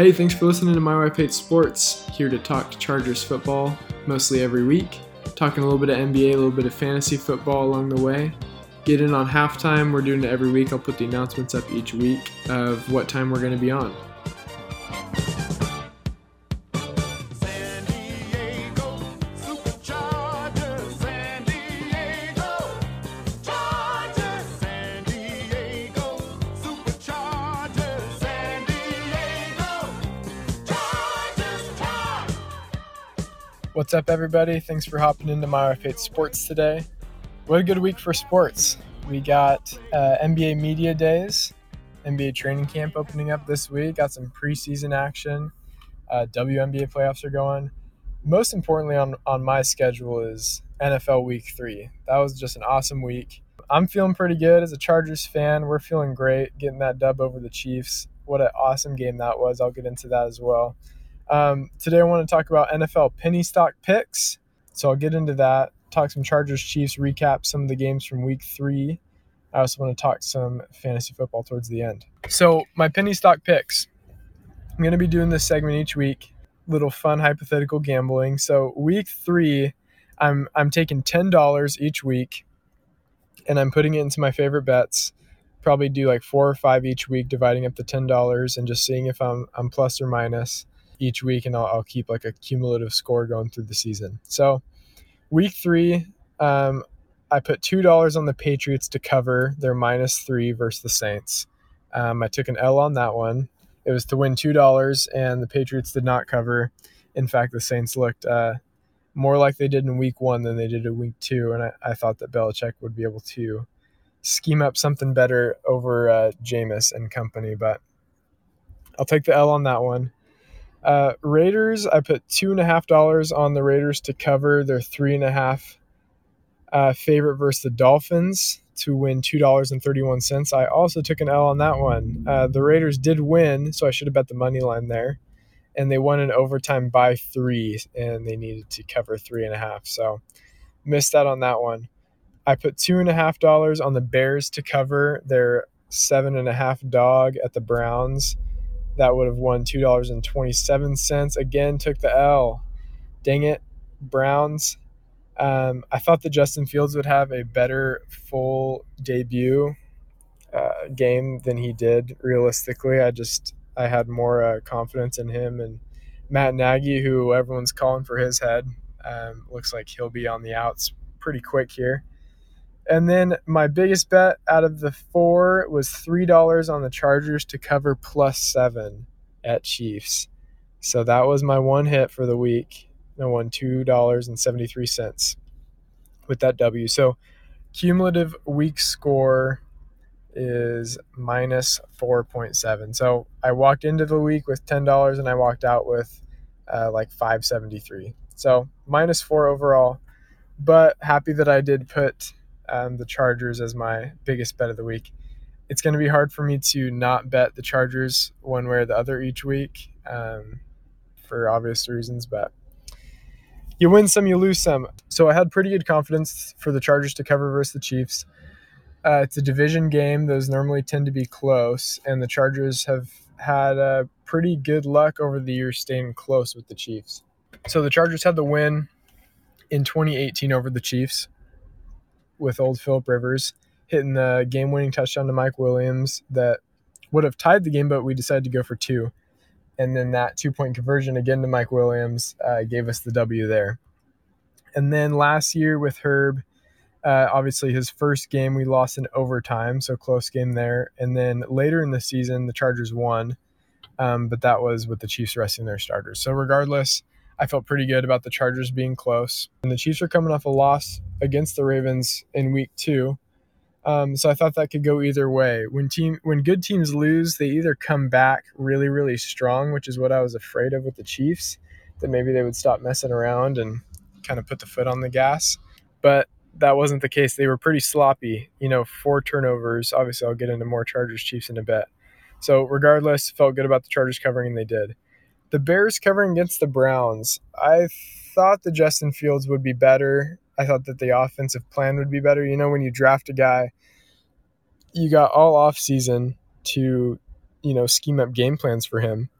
Hey, thanks for listening to My Wife Hates Sports. Here to talk to Chargers football mostly every week. Talking a little bit of NBA, a little bit of fantasy football along the way. Get in on halftime. We're doing it every week. I'll put the announcements up each week of what time we're going to be on. What's up, everybody? Thanks for hopping into My Hates Sports today. What a good week for sports. We got uh, NBA Media Days, NBA training camp opening up this week. Got some preseason action. Uh, WNBA playoffs are going. Most importantly, on, on my schedule is NFL Week 3. That was just an awesome week. I'm feeling pretty good as a Chargers fan. We're feeling great getting that dub over the Chiefs. What an awesome game that was. I'll get into that as well. Um, today, I want to talk about NFL penny stock picks. So I'll get into that, talk some Chargers Chiefs, recap some of the games from week three. I also want to talk some fantasy football towards the end. So, my penny stock picks. I'm going to be doing this segment each week, little fun hypothetical gambling. So, week three, I'm, I'm taking $10 each week and I'm putting it into my favorite bets. Probably do like four or five each week, dividing up the $10 and just seeing if I'm, I'm plus or minus each week, and I'll, I'll keep like a cumulative score going through the season. So, week three, um, I put two dollars on the Patriots to cover their minus three versus the Saints. Um, I took an L on that one. It was to win two dollars, and the Patriots did not cover. In fact, the Saints looked uh, more like they did in week one than they did in week two, and I, I thought that Belichick would be able to scheme up something better over uh, Jameis and company. But I'll take the L on that one. Uh, Raiders, I put two and a half dollars on the Raiders to cover their three and a half uh, favorite versus the Dolphins to win two dollars and thirty one cents. I also took an L on that one. Uh, the Raiders did win, so I should have bet the money line there, and they won in overtime by three, and they needed to cover three and a half. So missed out on that one. I put two and a half dollars on the Bears to cover their seven and a half dog at the Browns that would have won two dollars and twenty seven cents. Again, took the L. Dang it, Browns. Um, I thought that Justin Fields would have a better full debut uh, game than he did. Realistically, I just I had more uh, confidence in him and Matt Nagy, who everyone's calling for his head. Um, looks like he'll be on the outs pretty quick here. And then my biggest bet out of the four was three dollars on the Chargers to cover plus seven at Chiefs. So that was my one hit for the week. I won two dollars and seventy three cents with that W. So cumulative week score is minus four point seven. So I walked into the week with ten dollars and I walked out with uh, like five seventy three. So minus four overall, but happy that I did put um, the Chargers as my biggest bet of the week. It's going to be hard for me to not bet the Chargers one way or the other each week um, for obvious reasons, but you win some, you lose some. So I had pretty good confidence for the Chargers to cover versus the Chiefs. Uh, it's a division game; those normally tend to be close, and the Chargers have had uh, pretty good luck over the years staying close with the Chiefs. So the Chargers had the win in 2018 over the Chiefs with old Philip Rivers hitting the game-winning touchdown to Mike Williams that would have tied the game, but we decided to go for two and then that two point conversion again to Mike Williams uh, gave us the W there. And then last year with Herb, uh, obviously his first game we lost in overtime, so close game there. And then later in the season, the Chargers won, um, but that was with the Chiefs resting their starters. So regardless, I felt pretty good about the Chargers being close. And the Chiefs are coming off a loss against the Ravens in week two. Um, so I thought that could go either way. When team when good teams lose, they either come back really really strong, which is what I was afraid of with the Chiefs, that maybe they would stop messing around and kind of put the foot on the gas. But that wasn't the case. They were pretty sloppy. You know, four turnovers. Obviously, I'll get into more Chargers Chiefs in a bit. So regardless, felt good about the Chargers covering, and they did. The Bears covering against the Browns. I thought the Justin Fields would be better. I thought that the offensive plan would be better. You know, when you draft a guy, you got all off season to, you know, scheme up game plans for him.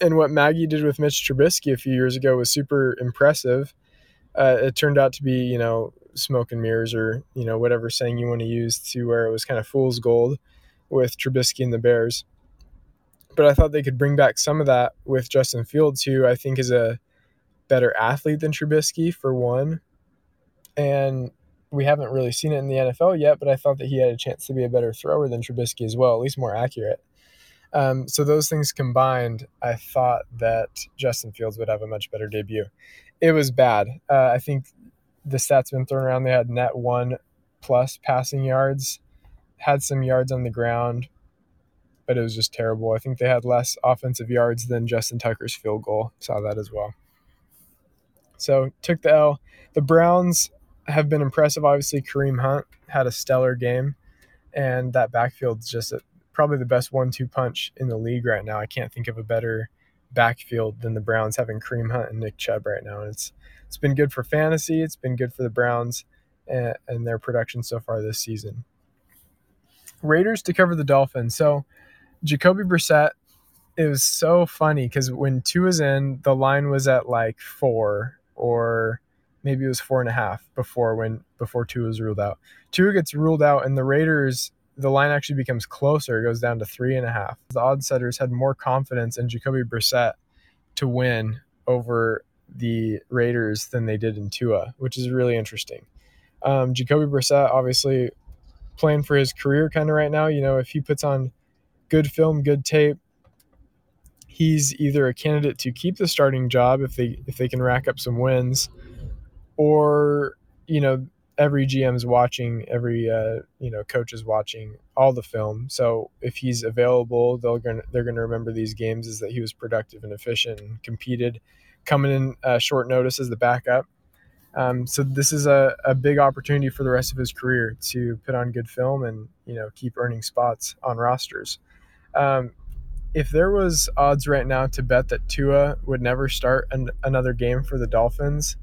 And what Nagy did with Mitch Trubisky a few years ago was super impressive. Uh, it turned out to be, you know, smoke and mirrors or, you know, whatever saying you want to use to where it was kind of fool's gold with Trubisky and the Bears. But I thought they could bring back some of that with Justin Fields, who I think is a better athlete than Trubisky, for one. And we haven't really seen it in the NFL yet, but I thought that he had a chance to be a better thrower than Trubisky as well, at least more accurate. Um, so those things combined, I thought that Justin Fields would have a much better debut. It was bad. Uh, I think the stats been thrown around. They had net one plus passing yards, had some yards on the ground, but it was just terrible. I think they had less offensive yards than Justin Tucker's field goal. Saw that as well. So took the L. The Browns have been impressive. Obviously, Kareem Hunt had a stellar game, and that backfield's just a, probably the best one-two punch in the league right now. I can't think of a better backfield than the Browns having Kareem Hunt and Nick Chubb right now. And it's it's been good for fantasy. It's been good for the Browns and, and their production so far this season. Raiders to cover the Dolphins. So Jacoby Brissett. It was so funny because when two was in, the line was at like four or maybe it was four and a half before when before two was ruled out. Two gets ruled out, and the Raiders the line actually becomes closer. It goes down to three and a half. The odd setters had more confidence in Jacoby Brissett to win over the Raiders than they did in Tua, which is really interesting. Um, Jacoby Brissett obviously playing for his career kind of right now. You know, if he puts on good film, good tape, he's either a candidate to keep the starting job if they if they can rack up some wins, or you know every GM's watching, every uh, you know coach is watching all the film. So if he's available, they're gonna they're gonna remember these games is that he was productive and efficient and competed, coming in uh, short notice as the backup. Um, so this is a, a big opportunity for the rest of his career to put on good film and you know keep earning spots on rosters. Um, if there was odds right now to bet that Tua would never start an, another game for the Dolphins,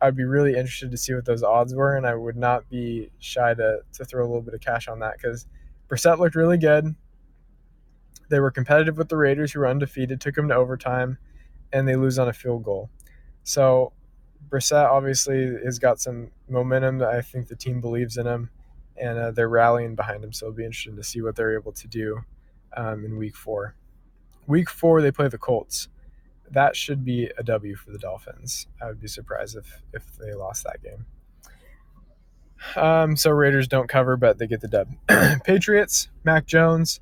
I'd be really interested to see what those odds were, and I would not be shy to to throw a little bit of cash on that because Brissett looked really good. They were competitive with the Raiders, who were undefeated, took them to overtime, and they lose on a field goal. So Brissett obviously has got some momentum. That I think the team believes in him, and uh, they're rallying behind him. So it'll be interesting to see what they're able to do um, in Week Four. Week Four, they play the Colts that should be a W for the Dolphins. I would be surprised if if they lost that game. Um, so Raiders don't cover, but they get the dub. Patriots, Mac Jones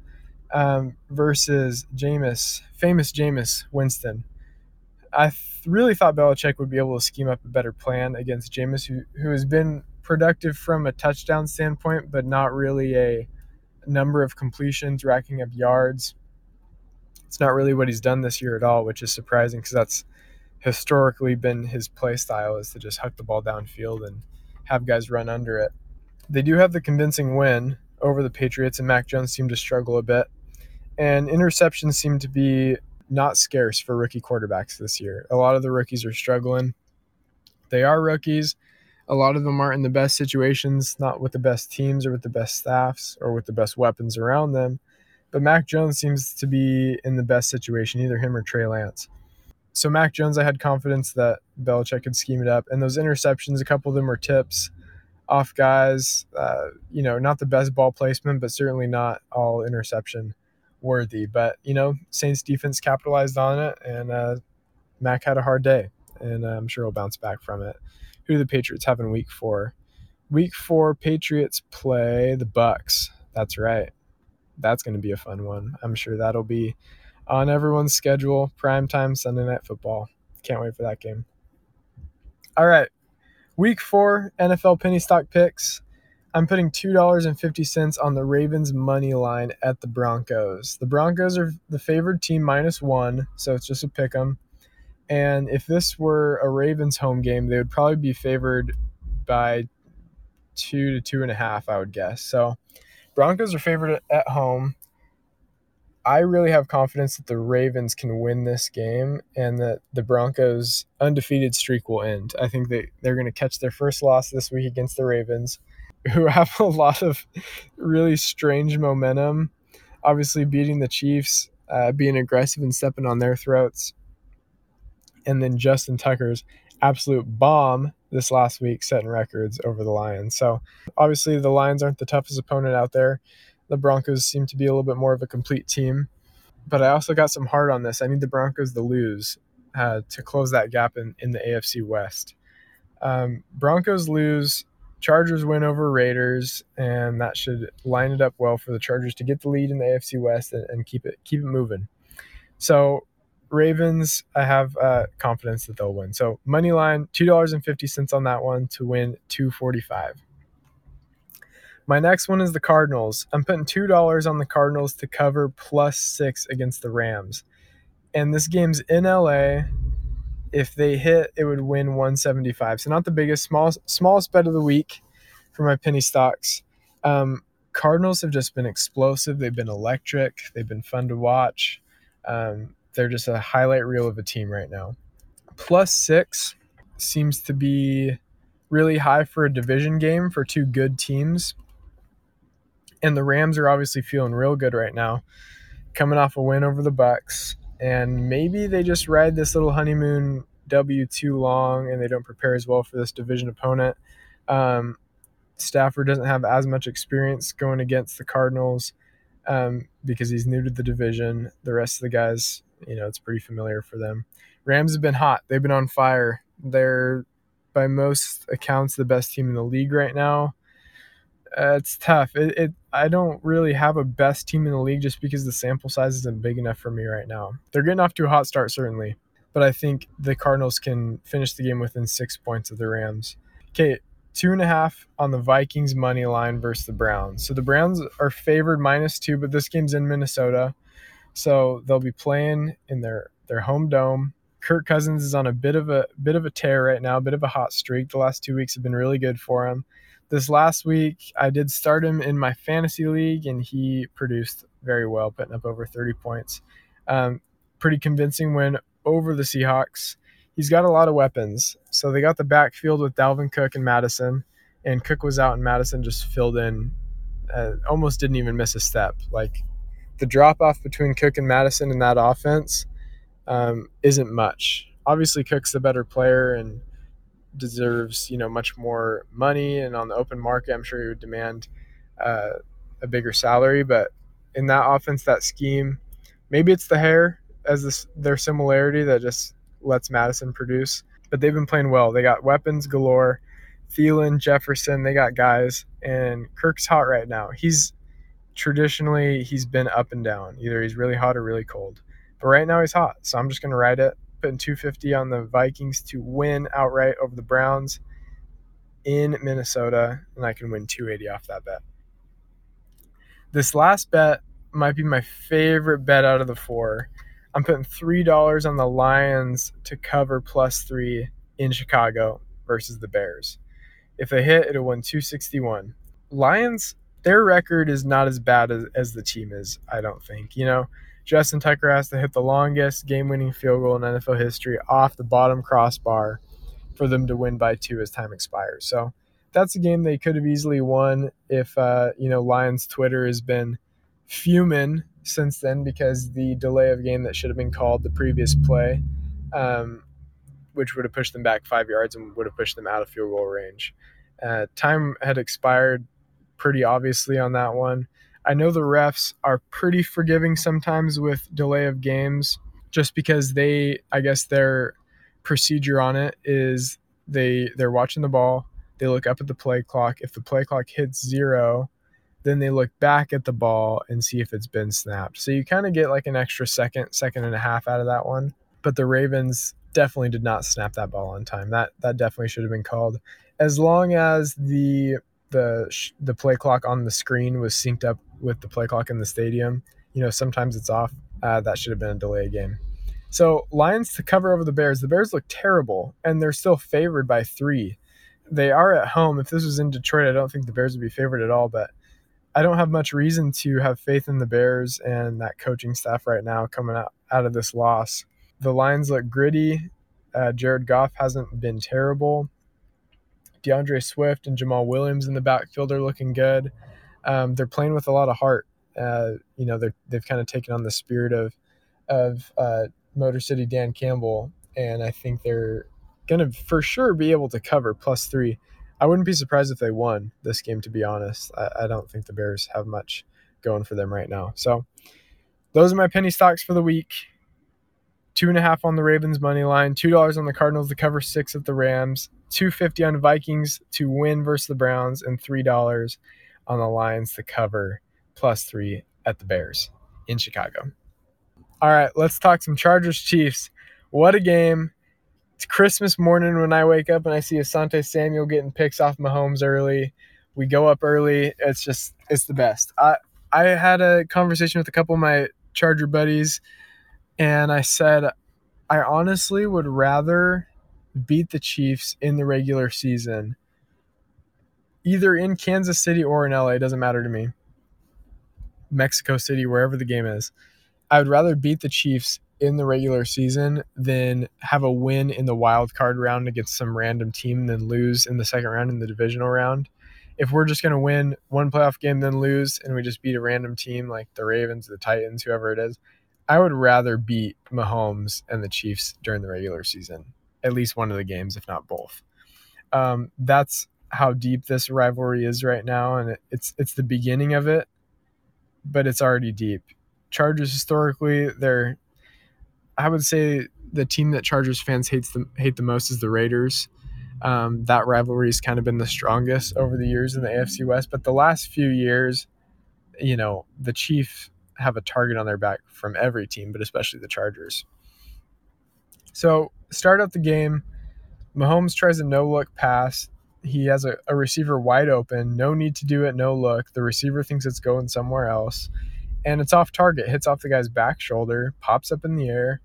um, versus Jameis, famous Jameis Winston. I th- really thought Belichick would be able to scheme up a better plan against Jameis, who, who has been productive from a touchdown standpoint, but not really a number of completions, racking up yards it's not really what he's done this year at all, which is surprising because that's historically been his play style is to just huck the ball downfield and have guys run under it. They do have the convincing win over the Patriots, and Mac Jones seemed to struggle a bit. And interceptions seem to be not scarce for rookie quarterbacks this year. A lot of the rookies are struggling. They are rookies. A lot of them aren't in the best situations, not with the best teams or with the best staffs or with the best weapons around them. But Mac Jones seems to be in the best situation, either him or Trey Lance. So Mac Jones, I had confidence that Belichick could scheme it up. And those interceptions, a couple of them were tips off guys. Uh, you know, not the best ball placement, but certainly not all interception worthy. But you know, Saints defense capitalized on it, and uh, Mac had a hard day, and uh, I'm sure he'll bounce back from it. Who do the Patriots have in Week Four? Week Four, Patriots play the Bucks. That's right that's going to be a fun one. I'm sure that'll be on everyone's schedule. Prime time Sunday night football. Can't wait for that game. All right. Week four NFL penny stock picks. I'm putting $2.50 on the Ravens money line at the Broncos. The Broncos are the favored team minus one, so it's just a pick 'em. And if this were a Ravens home game, they would probably be favored by two to two and a half, I would guess. So Broncos are favored at home. I really have confidence that the Ravens can win this game and that the Broncos' undefeated streak will end. I think they, they're going to catch their first loss this week against the Ravens, who have a lot of really strange momentum. Obviously, beating the Chiefs, uh, being aggressive and stepping on their throats. And then Justin Tucker's absolute bomb this last week, setting records over the Lions. So obviously, the Lions aren't the toughest opponent out there. The Broncos seem to be a little bit more of a complete team. But I also got some hard on this. I need the Broncos to lose uh, to close that gap in, in the AFC West. Um, Broncos lose, Chargers win over Raiders, and that should line it up well for the Chargers to get the lead in the AFC West and, and keep it keep it moving. So Ravens, I have uh, confidence that they'll win. So money line, two dollars and fifty cents on that one to win two forty five. My next one is the Cardinals. I'm putting two dollars on the Cardinals to cover plus six against the Rams, and this game's in LA. If they hit, it would win 175. So not the biggest, small, smallest bet of the week for my penny stocks. Um, Cardinals have just been explosive. They've been electric. They've been fun to watch. Um, they're just a highlight reel of a team right now. Plus six seems to be really high for a division game for two good teams. And the Rams are obviously feeling real good right now, coming off a win over the Bucks. And maybe they just ride this little honeymoon W too long and they don't prepare as well for this division opponent. Um, Stafford doesn't have as much experience going against the Cardinals um, because he's new to the division. The rest of the guys, you know, it's pretty familiar for them. Rams have been hot. They've been on fire. They're, by most accounts, the best team in the league right now. Uh, it's tough. It, it I don't really have a best team in the league just because the sample size isn't big enough for me right now. They're getting off to a hot start certainly, but I think the Cardinals can finish the game within six points of the Rams. Okay, two and a half on the Vikings money line versus the Browns. So the Browns are favored minus two, but this game's in Minnesota, so they'll be playing in their their home dome. Kirk Cousins is on a bit of a bit of a tear right now, a bit of a hot streak. The last two weeks have been really good for him. This last week, I did start him in my fantasy league, and he produced very well, putting up over 30 points. Um, pretty convincing win over the Seahawks. He's got a lot of weapons. So they got the backfield with Dalvin Cook and Mattison, and Cook was out, and Mattison just filled in, uh, almost didn't even miss a step. Like the drop off between Cook and Mattison in that offense um, isn't much. Obviously, Cook's the better player and deserves you know much more money, and on the open market, I'm sure he would demand uh, a bigger salary. But in that offense, that scheme, maybe it's the hair as this, their similarity that just lets Mattison produce. But they've been playing well. They got weapons galore. Thielen, Jefferson, they got guys, and Kirk's hot right now. He's traditionally he's been up and down. Either he's really hot or really cold. But right now he's hot, so I'm just gonna ride it. Putting 250 on the Vikings to win outright over the Browns in Minnesota, and I can win 280 off that bet. This last bet might be my favorite bet out of the four. I'm putting three dollars on the Lions to cover plus three in Chicago versus the Bears. If they hit, it'll win 261. Lions, their record is not as bad as, as the team is, I don't think. You know, Justin Tucker has to hit the longest game winning field goal in NFL history off the bottom crossbar for them to win by two as time expires. So that's a game they could have easily won if, uh, you know, Lions Twitter has been fuming since then because the delay of game that should have been called the previous play, um, which would have pushed them back five yards and would have pushed them out of field goal range. Uh, time had expired pretty obviously on that one. I know the refs are pretty forgiving sometimes with delay of games just because they, I guess their procedure on it is they they're watching the ball, they look up at the play clock. If the play clock hits zero, then they look back at the ball and see if it's been snapped. So you kind of get like an extra second, second and a half out of that one. But the Ravens definitely did not snap that ball on time. That that definitely should have been called. As long as the the the play clock on the screen was synced up with the play clock in the stadium, you know, sometimes it's off. Uh, that should have been a delay game. So Lions to cover over the Bears. The Bears look terrible, and they're still favored by three. They are at home. If this was in Detroit, I don't think the Bears would be favored at all. But I don't have much reason to have faith in the Bears and that coaching staff right now coming out, out of this loss. The Lions look gritty. Uh, Jared Goff hasn't been terrible. D'Andre Swift and Jamaal Williams in the backfield are looking good. Um, they're playing with a lot of heart. Uh, you know, they're, they've kind of taken on the spirit of of uh, Motor City Dan Campbell, and I think they're to for sure be able to cover plus three. I wouldn't be surprised if they won this game, to be honest. I, I don't think the Bears have much going for them right now. So those are my penny stocks for the week. Two and a half on the Ravens money line, two dollars on the Cardinals to cover six at the Rams, two fifty on Vikings to win versus the Browns, and three dollars on the Lions to cover plus three at the Bears in Chicago. All right, let's talk some Chargers Chiefs. What a game. It's Christmas morning when I wake up and I see Asante Samuel getting picks off Mahomes early. We go up early. It's just it's the best. I I had a conversation with a couple of my Charger buddies and I said I honestly would rather beat the Chiefs in the regular season either in Kansas City or in LA, doesn't matter to me. Mexico City, wherever the game is. I would rather beat the Chiefs in the regular season than have a win in the wild card round against some random team than lose in the second round in the divisional round. If we're just going to win one playoff game then lose and we just beat a random team like the Ravens, the Titans, whoever it is, I would rather beat Mahomes and the Chiefs during the regular season, at least one of the games, if not both. Um, that's how deep this rivalry is right now, and it, it's it's the beginning of it, but it's already deep. Chargers historically, they're I would say the team that Chargers fans hates the hate the most is the Raiders. Um, that rivalry has kind of been the strongest over the years in the AFC West, but the last few years, you know, the Chiefs have a target on their back from every team, but especially the Chargers. So start out the game. Mahomes tries a no look pass. He has a, a receiver wide open. No need to do it, no look. The receiver thinks it's going somewhere else. And it's off target, hits off the guy's back shoulder, pops up in the air.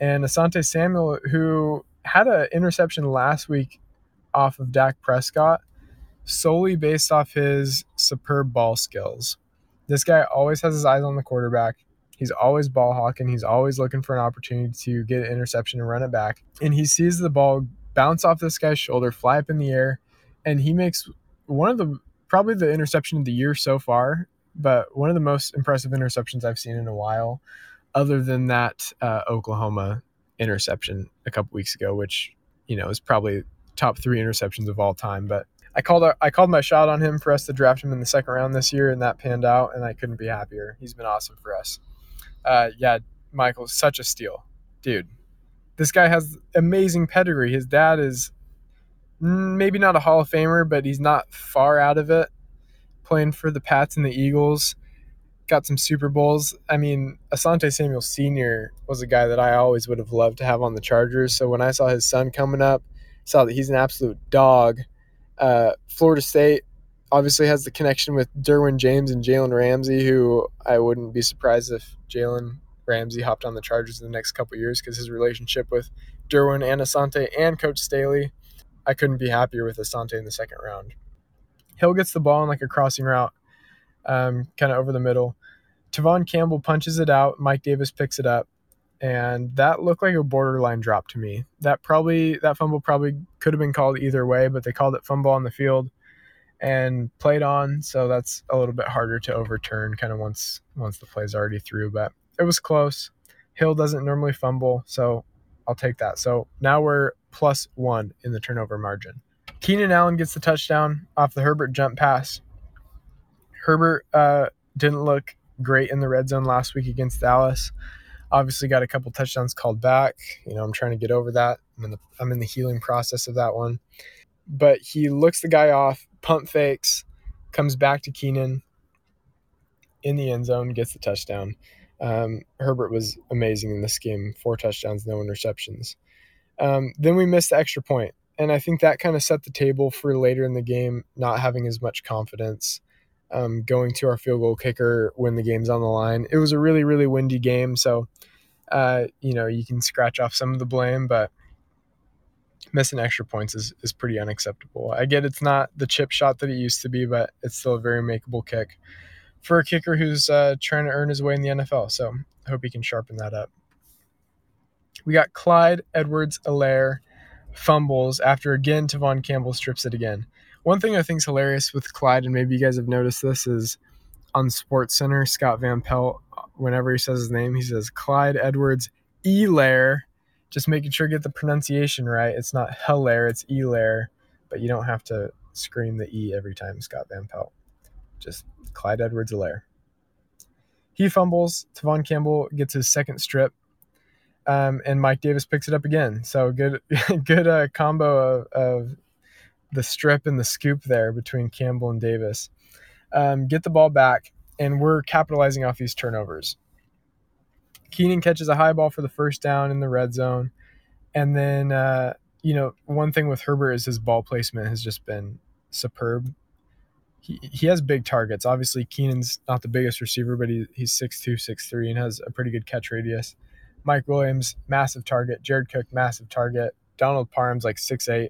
And Asante Samuel, who had an interception last week off of Dak Prescott, solely based off his superb ball skills. This guy always has his eyes on the quarterback. He's always ball hawking. He's always looking for an opportunity to get an interception and run it back. And he sees the ball bounce off this guy's shoulder, fly up in the air, and he makes one of the probably the interception of the year so far, but one of the most impressive interceptions I've seen in a while, other than that uh, Oklahoma interception a couple weeks ago, which you know is probably top three interceptions of all time. But I called I called my shot on him for us to draft him in the second round this year, and that panned out, and I couldn't be happier. He's been awesome for us. Uh, yeah, Michael, such a steal, dude. This guy has amazing pedigree. His dad is maybe not a Hall of Famer, but he's not far out of it. Playing for the Pats and the Eagles, got some Super Bowls. I mean, Asante Samuel Sr. was a guy that I always would have loved to have on the Chargers. So when I saw his son coming up, saw that he's an absolute dog. Uh, Florida State obviously has the connection with Derwin James and Jalen Ramsey, who I wouldn't be surprised if Jalen Ramsey hopped on the Chargers in the next couple years because his relationship with Derwin and Asante and Coach Staley, I couldn't be happier with Asante in the second round. Hill gets the ball in like a crossing route, um, kind of over the middle. Tevaughn Campbell punches it out. Mike Davis picks it up, and that looked like a borderline drop to me. That probably that fumble probably could have been called either way, but they called it fumble on the field and played on, so that's a little bit harder to overturn kind of once once the play's already through. But it was close. Hill doesn't normally fumble, so I'll take that. So now we're plus one in the turnover margin. Keenan Allen gets the touchdown off the Herbert jump pass. Herbert uh, didn't look great in the red zone last week against Dallas. Obviously, got a couple touchdowns called back. You know, I'm trying to get over that. I'm in the I'm in the healing process of that one. But he looks the guy off, pump fakes, comes back to Keenan in the end zone, gets the touchdown. Um, Herbert was amazing in this game. Four touchdowns, no interceptions. Um, then we missed the extra point, and I think that kind of set the table for later in the game, not having as much confidence. Um, going to our field goal kicker when the game's on the line. It was a really, really windy game, so uh, you know you can scratch off some of the blame, but missing extra points is, is pretty unacceptable. I get it's not the chip shot that it used to be, but it's still a very makeable kick for a kicker who's uh, trying to earn his way in the NFL. So I hope he can sharpen that up. We got Clyde Edwards-Helaire fumbles after again Tevaughn Campbell strips it again. One thing I think is hilarious with Clyde, and maybe you guys have noticed this, is on Sports Center, Scott Van Pelt, whenever he says his name, he says Clyde Edwards Elair. Just making sure you get the pronunciation right. It's not Hilaire, it's Elair, but you don't have to scream the E every time, Scott Van Pelt. Just Clyde Edwards Elair. He fumbles. Tevaughn Campbell gets his second strip, um, and Mike Davis picks it up again. So good, good uh, combo of, of the strip and the scoop there between Campbell and Davis. Um, get the ball back, and we're capitalizing off these turnovers. Keenan catches a high ball for the first down in the red zone, and then uh, you know one thing with Herbert is his ball placement has just been superb. He, he has big targets. Obviously, Keenan's not the biggest receiver, but he, he's 6'2", 6'3", and has a pretty good catch radius. Mike Williams, massive target. Jared Cook, massive target. Donald Parham's like 6'8".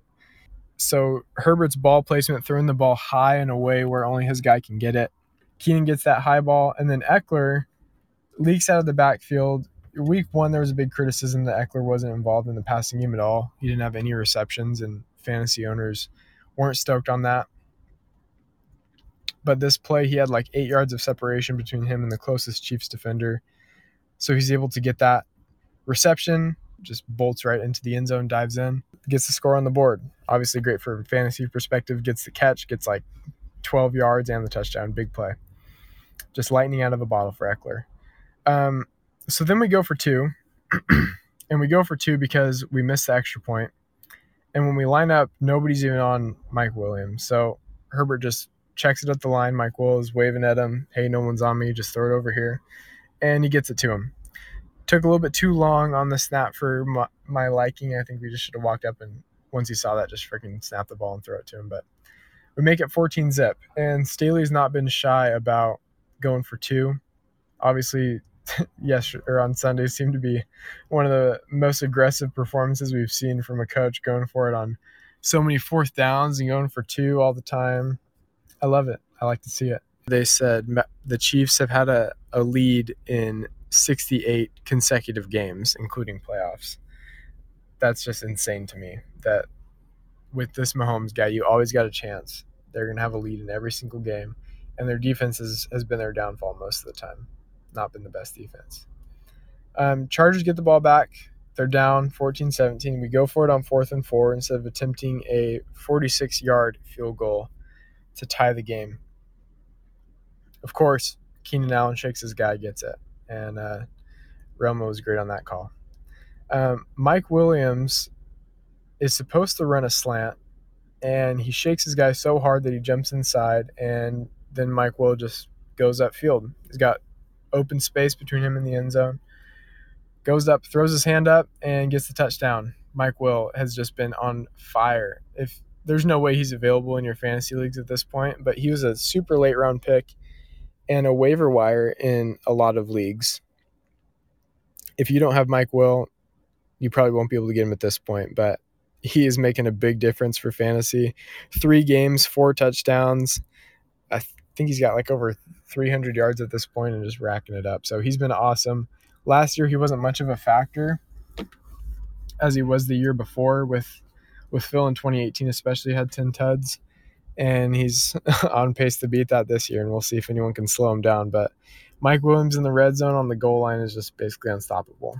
So Herbert's ball placement, throwing the ball high and away where only his guy can get it. Keenan gets that high ball, and then Ekeler leaks out of the backfield. Week one, there was a big criticism that Ekeler wasn't involved in the passing game at all. He didn't have any receptions, and fantasy owners weren't stoked on that. But this play, he had like eight yards of separation between him and the closest Chiefs defender. So he's able to get that reception, just bolts right into the end zone, dives in, gets the score on the board. Obviously, great for fantasy perspective. Gets the catch, gets like 12 yards and the touchdown. Big play. Just lightning out of a bottle for Ekeler. Um, so then we go for two, and we go for two because we missed the extra point. And when we line up, nobody's even on Mike Williams. So Herbert just checks it at the line. Mike Will is waving at him. Hey, no one's on me. Just throw it over here. And he gets it to him. Took a little bit too long on the snap for my, my liking. I think we just should have walked up and once he saw that, just freaking snap the ball and throw it to him. But we make it 14 zip. And Staley's not been shy about going for two. Obviously, yes, or on Sunday seemed to be one of the most aggressive performances we've seen from a coach going for it on so many fourth downs and going for two all the time. I love it. I like to see it. They said the Chiefs have had a, a lead in 68 consecutive games, including playoffs. That's just insane to me that with this Mahomes guy, you always got a chance. They're going to have a lead in every single game, and their defense has, has been their downfall most of the time. Not been the best defense. Um, Chargers get the ball back. They're down 14 17. We go for it on fourth and four instead of attempting a 46 yard field goal to tie the game. Of course, Keenan Allen shakes his guy, gets it. And uh, Romo was great on that call. Um, Mike Williams is supposed to run a slant, and he shakes his guy so hard that he jumps inside, and then Mike Will just goes upfield. He's got open space between him and the end zone. Goes up, throws his hand up, and gets the touchdown. Mike Will has just been on fire. If there's no way he's available in your fantasy leagues at this point, but he was a super late round pick and a waiver wire in a lot of leagues. If you don't have Mike Will, you probably won't be able to get him at this point, but he is making a big difference for fantasy. Three games, four touchdowns. I th- think he's got like over 300 yards at this point and just racking it up. So he's been awesome. Last year he wasn't much of a factor as he was the year before with with Phil in 2018 especially had 10 tuds and he's on pace to beat that this year and we'll see if anyone can slow him down but Mike Williams in the red zone on the goal line is just basically unstoppable.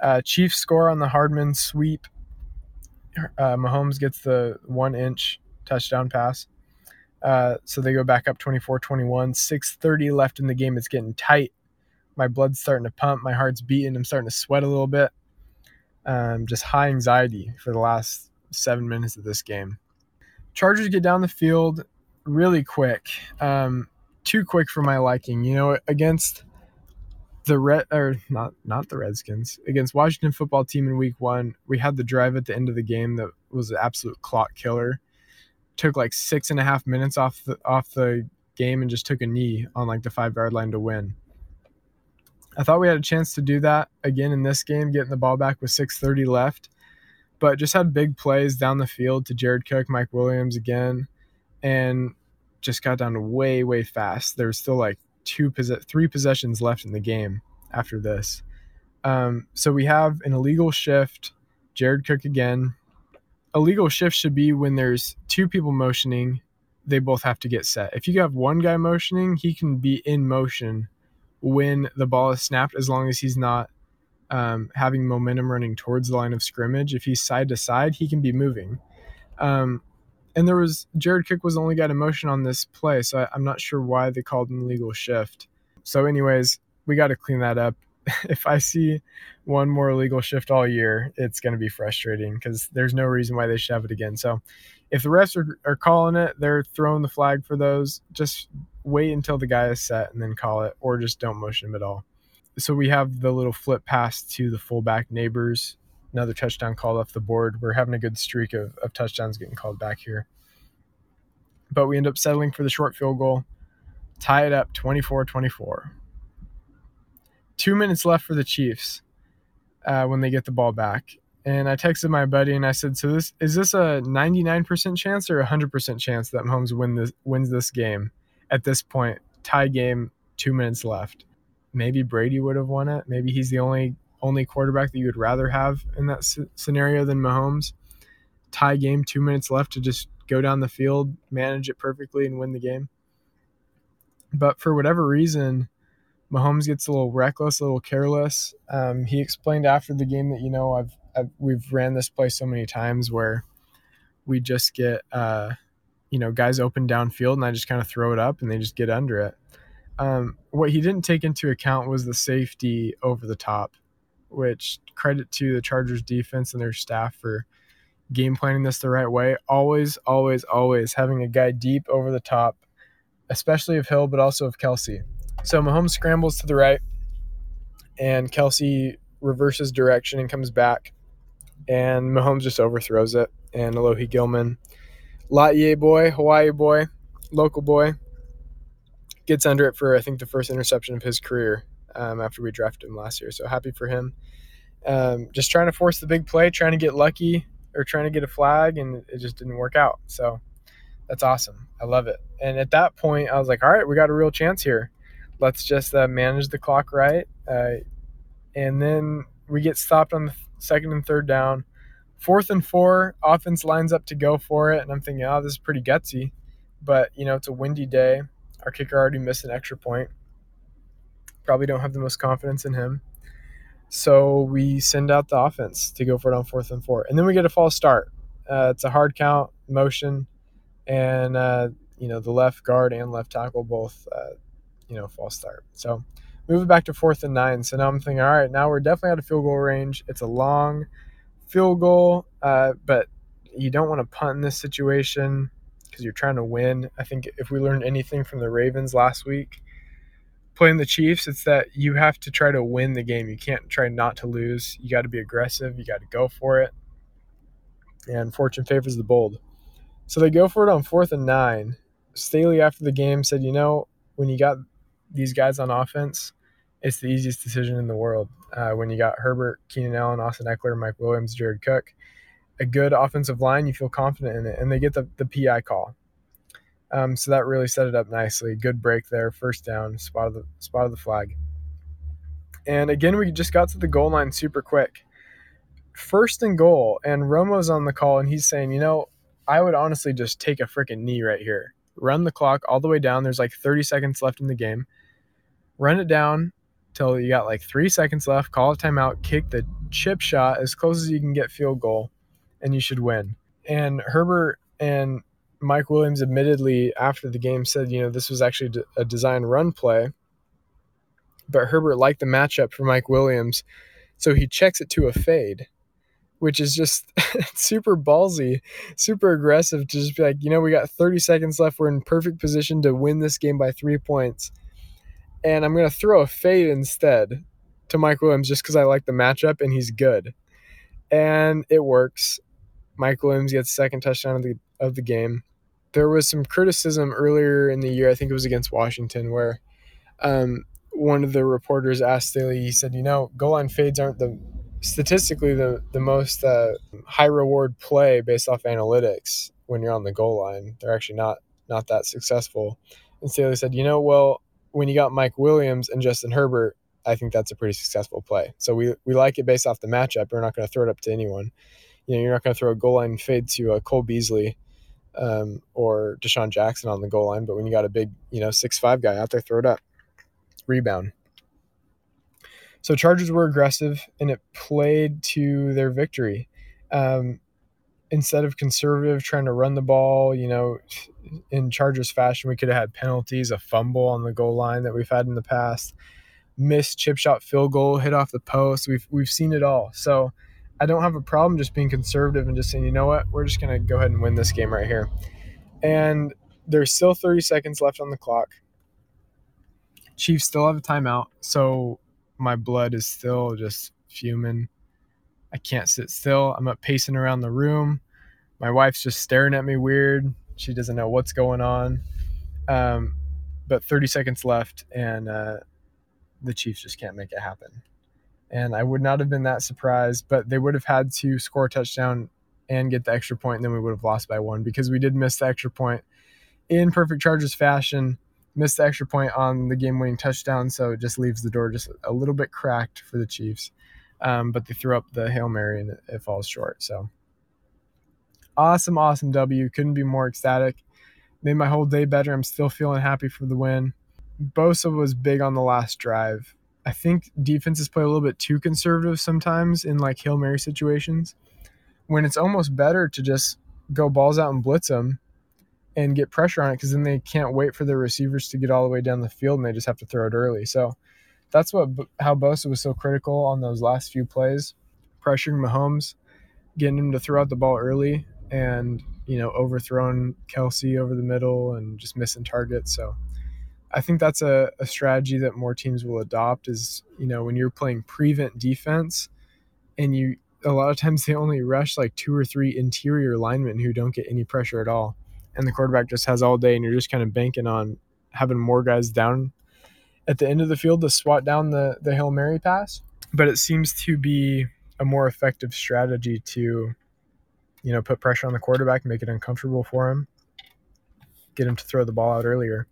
Uh, Chiefs score on the Hardman sweep. Uh, Mahomes gets the one inch touchdown pass. Uh, so they go back up 24 21. 6.30 left in the game. It's getting tight. My blood's starting to pump. My heart's beating. I'm starting to sweat a little bit. Um, just high anxiety for the last seven minutes of this game. Chargers get down the field really quick. Um, too quick for my liking. You know, against the red or not not the Redskins against Washington football team in week one, we had the drive at the end of the game that was an absolute clock killer. Took like six and a half minutes off the off the game and just took a knee on like the five yard line to win. I thought we had a chance to do that again in this game, getting the ball back with 6:30 left, but just had big plays down the field to Jared Cook, Mike Williams again, and just got down way way fast. There was still like two three possessions left in the game after this. Um, so we have an illegal shift. Jared Cook again. Illegal shift should be when there's two people motioning they both have to get set. If you have one guy motioning, he can be in motion when the ball is snapped as long as he's not um, having momentum running towards the line of scrimmage. If he's side to side, he can be moving. Um, and there was Jared Cook was the only guy in motion on this play, so I, I'm not sure why they called an illegal shift. So, anyways, we got to clean that up. if I see one more illegal shift all year, it's going to be frustrating because there's no reason why they should have it again. So, if the refs are, are calling it, they're throwing the flag for those. Just wait until the guy is set and then call it, or just don't motion him at all. So we have the little flip pass to the fullback Nabers. Another touchdown called off the board. We're having a good streak of, of touchdowns getting called back here. But we end up settling for the short field goal, tie it up 24 24. Two minutes left for the Chiefs uh, when they get the ball back. And I texted my buddy and I said, "So this is this a 99% chance or a 100% chance that Mahomes win this wins this game at this point? Tie game, two minutes left. Maybe Brady would have won it. Maybe he's the only only quarterback that you would rather have in that scenario than Mahomes. Tie game, two minutes left to just go down the field, manage it perfectly, and win the game. But for whatever reason, Mahomes gets a little reckless, a little careless. Um, he explained after the game that you know I've, I've we've ran this play so many times where we just get uh, you know guys open downfield and I just kind of throw it up and they just get under it. Um, what he didn't take into account was the safety over the top, which credit to the Chargers defense and their staff for game planning this the right way. Always, always, always having a guy deep over the top, especially of Hill, but also of Kelsey. So Mahomes scrambles to the right, and Kelsey reverses direction and comes back, and Mahomes just overthrows it. And Alohi Gilman, Laie boy, Hawaii boy, local boy, gets under it for I think the first interception of his career um, after we drafted him last year. So happy for him. Um, just trying to force the big play, trying to get lucky or trying to get a flag, and it just didn't work out. So that's awesome. I love it. And at that point, I was like, all right, we got a real chance here. Let's just uh, manage the clock right. Uh, and then we get stopped on the second and third down. Fourth and four, offense lines up to go for it. And I'm thinking, oh, this is pretty gutsy. But, you know, it's a windy day. Our kicker already missed an extra point. Probably don't have the most confidence in him. So we send out the offense to go for it on fourth and four. And then we get a false start. Uh, it's a hard count, motion, and, uh, you know, the left guard and left tackle both, uh, you know, false start. So move it back to fourth and nine. So now I'm thinking, all right, now we're definitely out of field goal range. It's a long field goal, uh, but you don't want to punt in this situation because you're trying to win. I think if we learned anything from the Ravens last week, playing the Chiefs, it's that you have to try to win the game. You can't try not to lose. You got to be aggressive. You got to go for it. And fortune favors the bold. So they go for it on fourth and nine. Staley, after the game, said, You know, when you got these guys on offense, it's the easiest decision in the world. Uh, when you got Herbert, Keenan Allen, Austin Ekeler, Mike Williams, Jared Cook, a good offensive line, you feel confident in it. And they get the, the PI call. Um, so that really set it up nicely. Good break there, first down, spot of the spot of the flag. And again, we just got to the goal line super quick. First and goal, and Romo's on the call, and he's saying, you know, I would honestly just take a freaking knee right here. Run the clock all the way down. There's like 30 seconds left in the game. Run it down till you got like three seconds left. Call a timeout. Kick the chip shot as close as you can get field goal, and you should win. And Herbert and Mike Williams admittedly after the game said, you know, this was actually a design run play. But Herbert liked the matchup for Mike Williams, so he checks it to a fade, which is just super ballsy, super aggressive to just be like, you know, we got 30 seconds left. We're in perfect position to win this game by three points. And I'm going to throw a fade instead to Mike Williams just because I like the matchup and he's good. And it works. Mike Williams gets second touchdown of the of the game. There was some criticism earlier in the year, I think it was against Washington, where um, one of the reporters asked Staley, he said, you know, goal line fades aren't the statistically the, the most uh, high reward play based off analytics when you're on the goal line. They're actually not not that successful. And Staley said, you know, well, when you got Mike Williams and Justin Herbert, I think that's a pretty successful play. So we, we like it based off the matchup. We're not going to throw it up to anyone. You know, you're not going to throw a goal line fade to uh, Cole Beasley um, or DeSean Jackson on the goal line, but when you got a big, you know, six five guy out there, throw it up, rebound. So Chargers were aggressive, and it played to their victory. Um, instead of conservative, trying to run the ball, you know, in Chargers fashion, we could have had penalties, a fumble on the goal line that we've had in the past, missed chip shot field goal, hit off the post. We've we've seen it all. So I don't have a problem just being conservative and just saying, you know what, we're just gonna go ahead and win this game right here. And there's still 30 seconds left on the clock. Chiefs still have a timeout, so my blood is still just fuming. I can't sit still. I'm up pacing around the room. My wife's just staring at me weird. She doesn't know what's going on. Um, but 30 seconds left, and uh, the Chiefs just can't make it happen. And I would not have been that surprised, but they would have had to score a touchdown and get the extra point, and then we would have lost by one because we did miss the extra point in perfect Chargers fashion. Missed the extra point on the game winning touchdown, so it just leaves the door just a little bit cracked for the Chiefs. Um, but they threw up the Hail Mary and it, it falls short. So awesome, awesome W. Couldn't be more ecstatic. Made my whole day better. I'm still feeling happy for the win. Bosa was big on the last drive. I think defenses play a little bit too conservative sometimes in like Hail Mary situations when it's almost better to just go balls out and blitz them and get pressure on it because then they can't wait for their receivers to get all the way down the field and they just have to throw it early. So that's what how Bosa was so critical on those last few plays, pressuring Mahomes, getting him to throw out the ball early and you know overthrowing Kelce over the middle and just missing targets. So I think that's a, a strategy that more teams will adopt is, you know, when you're playing prevent defense and you a lot of times they only rush like two or three interior linemen who don't get any pressure at all. And the quarterback just has all day and you're just kind of banking on having more guys down at the end of the field to swat down the, the Hail Mary pass. But it seems to be a more effective strategy to, you know, put pressure on the quarterback, make it uncomfortable for him, get him to throw the ball out earlier.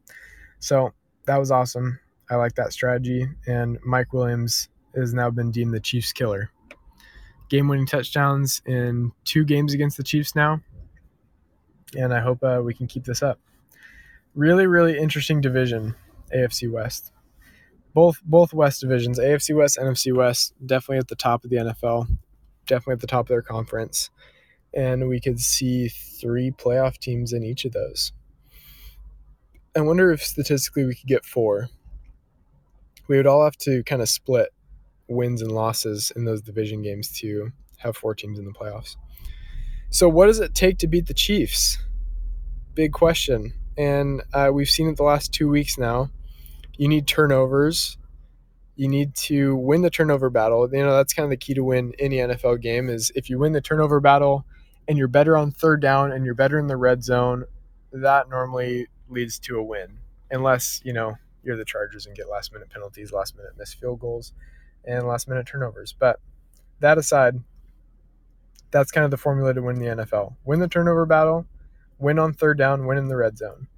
So that was awesome. I like that strategy. And Mike Williams has now been deemed the Chiefs killer. Game winning touchdowns in two games against the Chiefs now. And I hope uh, we can keep this up. Really, really interesting division, AFC West. Both both West divisions, AFC West, NFC West, definitely at the top of the NFL, definitely at the top of their conference. And we could see three playoff teams in each of those. I wonder if statistically we could get four. We would all have to kind of split wins and losses in those division games to have four teams in the playoffs. So, what does it take to beat the Chiefs? Big question. And uh, we've seen it the last two weeks now. You need turnovers. You need to win the turnover battle. You know, that's kind of the key to win any NFL game is if you win the turnover battle and you're better on third down and you're better in the red zone, that normally leads to a win. Unless, you know, you're the Chargers and get last minute penalties, last minute missed field goals, and last minute turnovers. But that aside, that's kind of the formula to win the NFL. Win the turnover battle, win on third down, win in the red zone.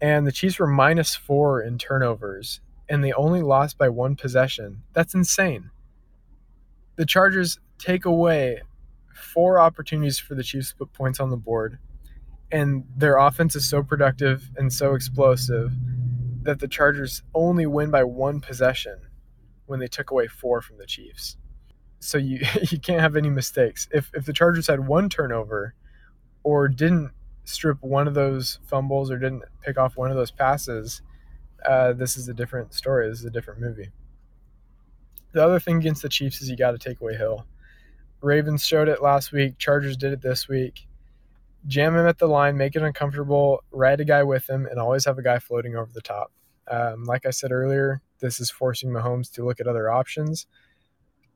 And the Chiefs were minus four in turnovers, and they only lost by one possession. That's insane. The Chargers take away four opportunities for the Chiefs to put points on the board, and their offense is so productive and so explosive that the Chargers only win by one possession when they took away four from the Chiefs. So you you can't have any mistakes. If if the Chargers had one turnover or didn't strip one of those fumbles or didn't pick off one of those passes, uh, this is a different story. This is a different movie. The other thing against the Chiefs is you got to take away Hill. Ravens showed it last week. Chargers did it this week. Jam him at the line, make it uncomfortable, ride a guy with him, and always have a guy floating over the top. Um, like I said earlier, this is forcing Mahomes to look at other options.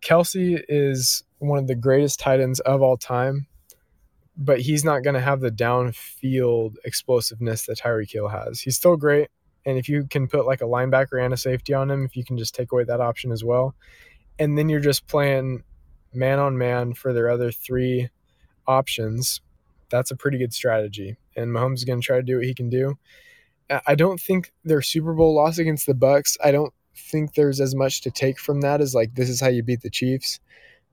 Kelce is one of the greatest tight ends of all time, but he's not going to have the downfield explosiveness that Tyreek Hill has. He's still great, and if you can put like a linebacker and a safety on him, if you can just take away that option as well, and then you're just playing man on man for their other three options, that's a pretty good strategy. And Mahomes is going to try to do what he can do. I don't think their Super Bowl loss against the Bucs. I don't think there's as much to take from that as like this is how you beat the Chiefs,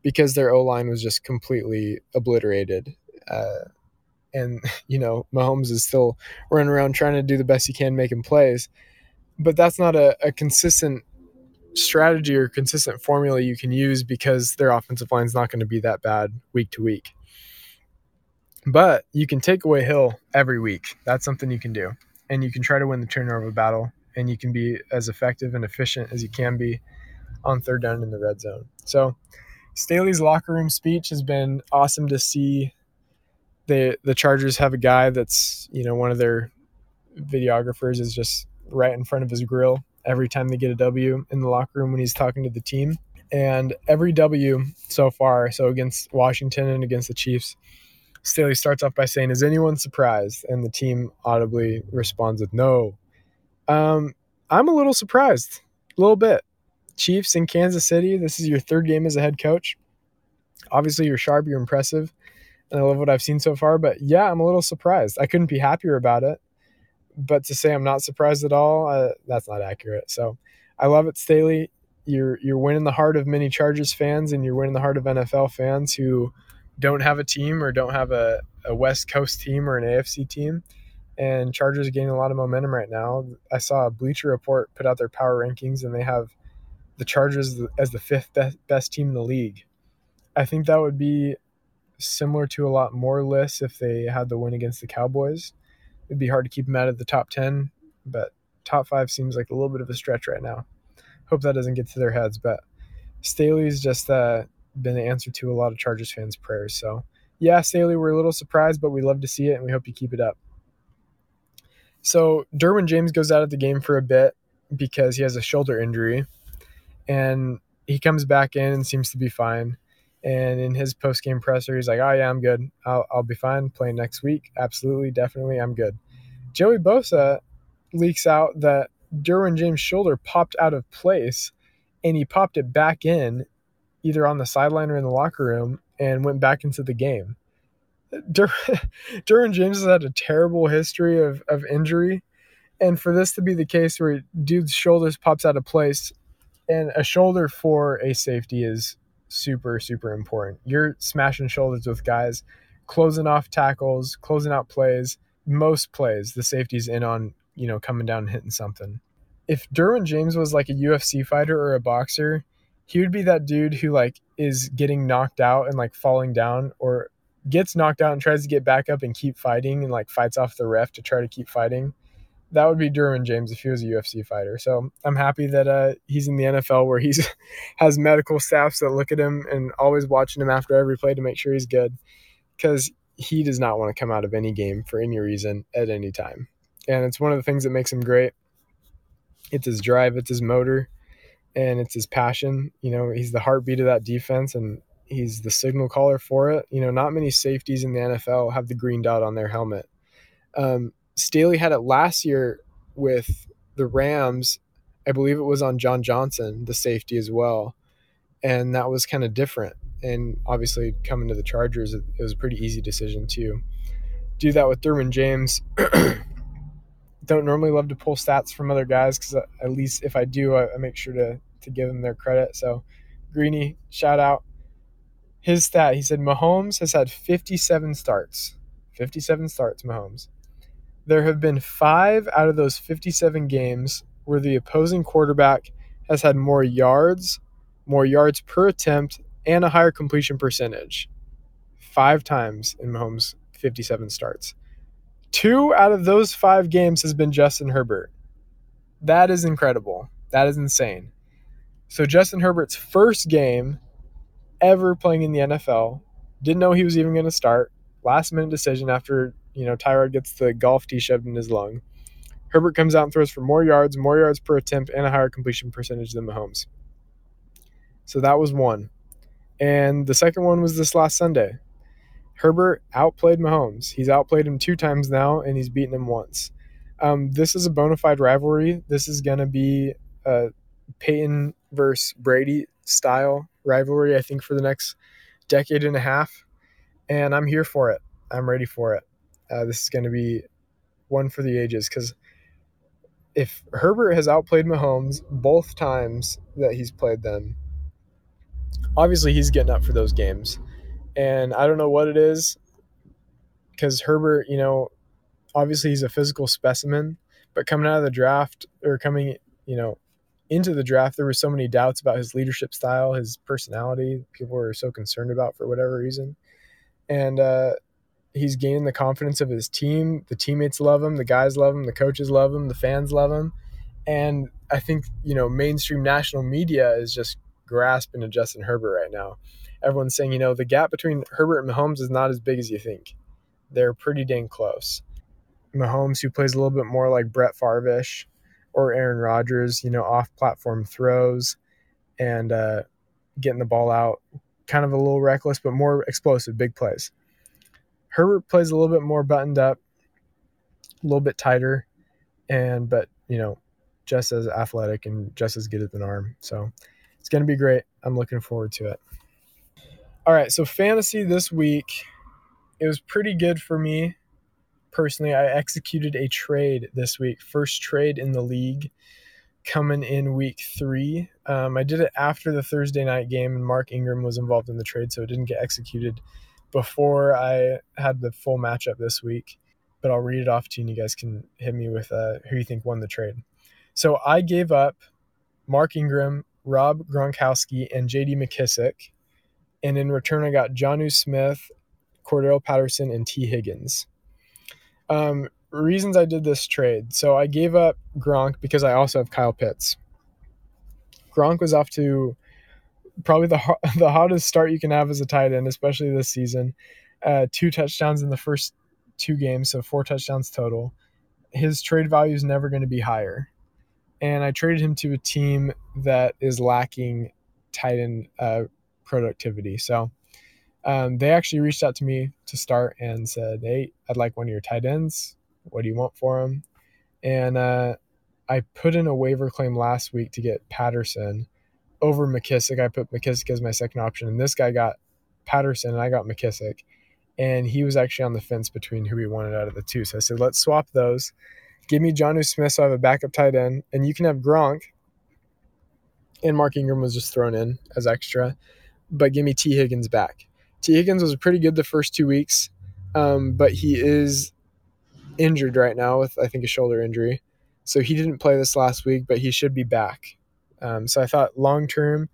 because their O line was just completely obliterated. Uh, and you know Mahomes is still running around trying to do the best he can making plays. But that's not a, a consistent strategy or consistent formula you can use because their offensive line is not going to be that bad week to week. But you can take away Hill every week. That's something you can do. And you can try to win the turnover battle and you can be as effective and efficient as you can be on third down in the red zone. So Staley's locker room speech has been awesome to see. The the Chargers have a guy that's, you know, one of their videographers is just right in front of his grill every time they get a W in the locker room when he's talking to the team. And every W so far, so against Washington and against the Chiefs, Staley starts off by saying, Is anyone surprised? And the team audibly responds with no. Um, I'm a little surprised, a little bit. Chiefs in Kansas City, this is your third game as a head coach. Obviously, you're sharp, you're impressive, and I love what I've seen so far. But yeah, I'm a little surprised. I couldn't be happier about it. But to say I'm not surprised at all, uh, that's not accurate. So I love it, Staley. You're you're winning the heart of many Chargers fans, and you're winning the heart of NFL fans who don't have a team or don't have a, a West Coast team or an AFC team. And Chargers are gaining a lot of momentum right now. I saw a Bleacher Report put out their power rankings, and they have the Chargers as the fifth best, best team in the league. I think that would be similar to a lot more lists if they had the win against the Cowboys. It'd be hard to keep them out of the top 10, but top five seems like a little bit of a stretch right now. Hope that doesn't get to their heads, but Staley's just uh, been the answer to a lot of Chargers fans' prayers. So, yeah, Staley, we're a little surprised, but we love to see it and we hope you keep it up. So, Derwin James goes out of the game for a bit because he has a shoulder injury and he comes back in and seems to be fine. And in his post game presser, he's like, "Oh yeah, I'm good. I'll, I'll be fine playing next week. Absolutely, definitely, I'm good." Joey Bosa leaks out that Derwin James' shoulder popped out of place, and he popped it back in, either on the sideline or in the locker room, and went back into the game. Dur- Derwin James has had a terrible history of, of injury, and for this to be the case where dude's shoulders pops out of place, and a shoulder for a safety is super super important. You're smashing shoulders with guys, closing off tackles, closing out plays. Most plays, the safety's in on you know coming down and hitting something. If Derwin James was like a UFC fighter or a boxer, he would be that dude who like is getting knocked out and like falling down or gets knocked out and tries to get back up and keep fighting and like fights off the ref to try to keep fighting that would be Derwin James if he was a UFC fighter. So I'm happy that uh, he's in the NFL where he's has medical staffs that look at him and always watching him after every play to make sure he's good, because he does not want to come out of any game for any reason at any time, and it's one of the things that makes him great. It's his drive, it's his motor, and it's his passion. You know, he's the heartbeat of that defense, and he's the signal caller for it. You know, not many safeties in the NFL have the green dot on their helmet. Um, Staley had it last year with the Rams. I believe it was on John Johnson, the safety as well. And that was kind of different. And obviously, coming to the Chargers, it, it was a pretty easy decision to do that with Derwin James. Don't normally love to pull stats from other guys because at least if I do, I, I make sure to, to give them their credit. So, Greeny, shout out. His stat, he said Mahomes has had 57 starts. 57 starts, Mahomes there have been five out of those 57 games where the opposing quarterback has had more yards, more yards per attempt, and a higher completion percentage. Five times in Mahomes' 57 starts. Two out of those five games has been Justin Herbert. That is incredible. That is insane. So, Justin Herbert's first game ever playing in the NFL, didn't know he was even going to start. Last minute decision after you know, Tyrod gets the golf tee shoved in his lung. Herbert comes out and throws for more yards, more yards per attempt, and a higher completion percentage than Mahomes. So that was one. And the second one was this last Sunday. Herbert outplayed Mahomes. He's outplayed him two times now, and he's beaten him once. Um, this is a bona fide rivalry. This is going to be a Peyton versus Brady style rivalry, I think, for the next decade and a half. And I'm here for it. I'm ready for it. Uh, this is going to be one for the ages because if Herbert has outplayed Mahomes both times that he's played them, obviously he's getting up for those games. And I don't know what it is because Herbert, you know, obviously he's a physical specimen, but coming out of the draft or coming, you know, into the draft, there were so many doubts about his leadership style, his personality. People were so concerned about for whatever reason, and uh, he's gaining the confidence of his team. The teammates love him, the guys love him, the coaches love him, the fans love him, and I think you know mainstream national media is just grasping to Justin Herbert right now. Everyone's saying, you know, the gap between Herbert and Mahomes is not as big as you think. They're pretty dang close. Mahomes, who plays a little bit more like Brett Favre-ish or Aaron Rodgers, you know, off-platform throws and uh, getting the ball out, kind of a little reckless, but more explosive, big plays. Herbert plays a little bit more buttoned up, a little bit tighter, and but you know, just as athletic and just as good at an arm. So it's going to be great. I'm looking forward to it. All right, so fantasy this week, it was pretty good for me personally. I executed a trade this week, first trade in the league coming in week three. Um, I did it after the Thursday night game, and Mark Ingram was involved in the trade, so it didn't get executed before I had the full matchup this week. But I'll read it off to you, and you guys can hit me with uh, who you think won the trade. So I gave up Mark Ingram, Rob Gronkowski, and J.D. McKissic, and in return I got Jonnu Smith, Cordarrelle Patterson, and Tee Higgins. Um, reasons I did this trade. So I gave up Gronk because I also have Kyle Pitts. Gronk was off to probably the the hottest start you can have as a tight end, especially this season. Uh, two touchdowns in the first two games, so four touchdowns total. His trade value is never going to be higher, and I traded him to a team that is lacking tight end uh, productivity. So um, they actually reached out to me to start and said, "Hey, I'd like one of your tight ends. What do you want for him?" And uh, I put in a waiver claim last week to get Patterson over McKissic. I put McKissic as my second option, and this guy got Patterson, and I got McKissick. And he was actually on the fence between who he wanted out of the two. So I said, let's swap those. Give me Jonnu Smith so I have a backup tight end, and you can have Gronk. And Mark Ingram was just thrown in as extra, but give me Tee Higgins back. Tee Higgins was pretty good the first two weeks, um, but he is injured right now with I think a shoulder injury, so he didn't play this last week, but he should be back. Um, so I thought long term,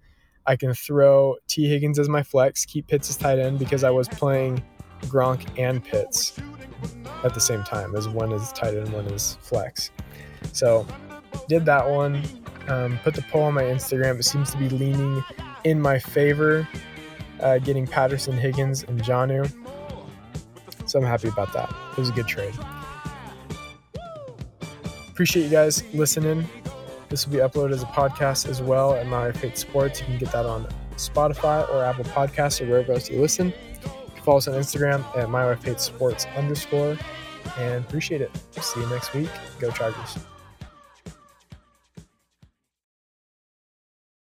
I can throw Tee Higgins as my flex, keep Pitts as tight end because I was playing Gronk and Pitts at the same time as one is tight end, one is flex. So did that one. Um, put the poll on my Instagram. It seems to be leaning in my favor, uh, getting Patterson, Higgins, and Jonnu. So I'm happy about that. It was a good trade. Appreciate you guys listening. This will be uploaded as a podcast as well at My Fate Sports. You can get that on Spotify or Apple Podcasts or wherever else you listen. You follow us on Instagram at My Wife Hates Sports underscore. And appreciate it. See you next week. Go Chargers.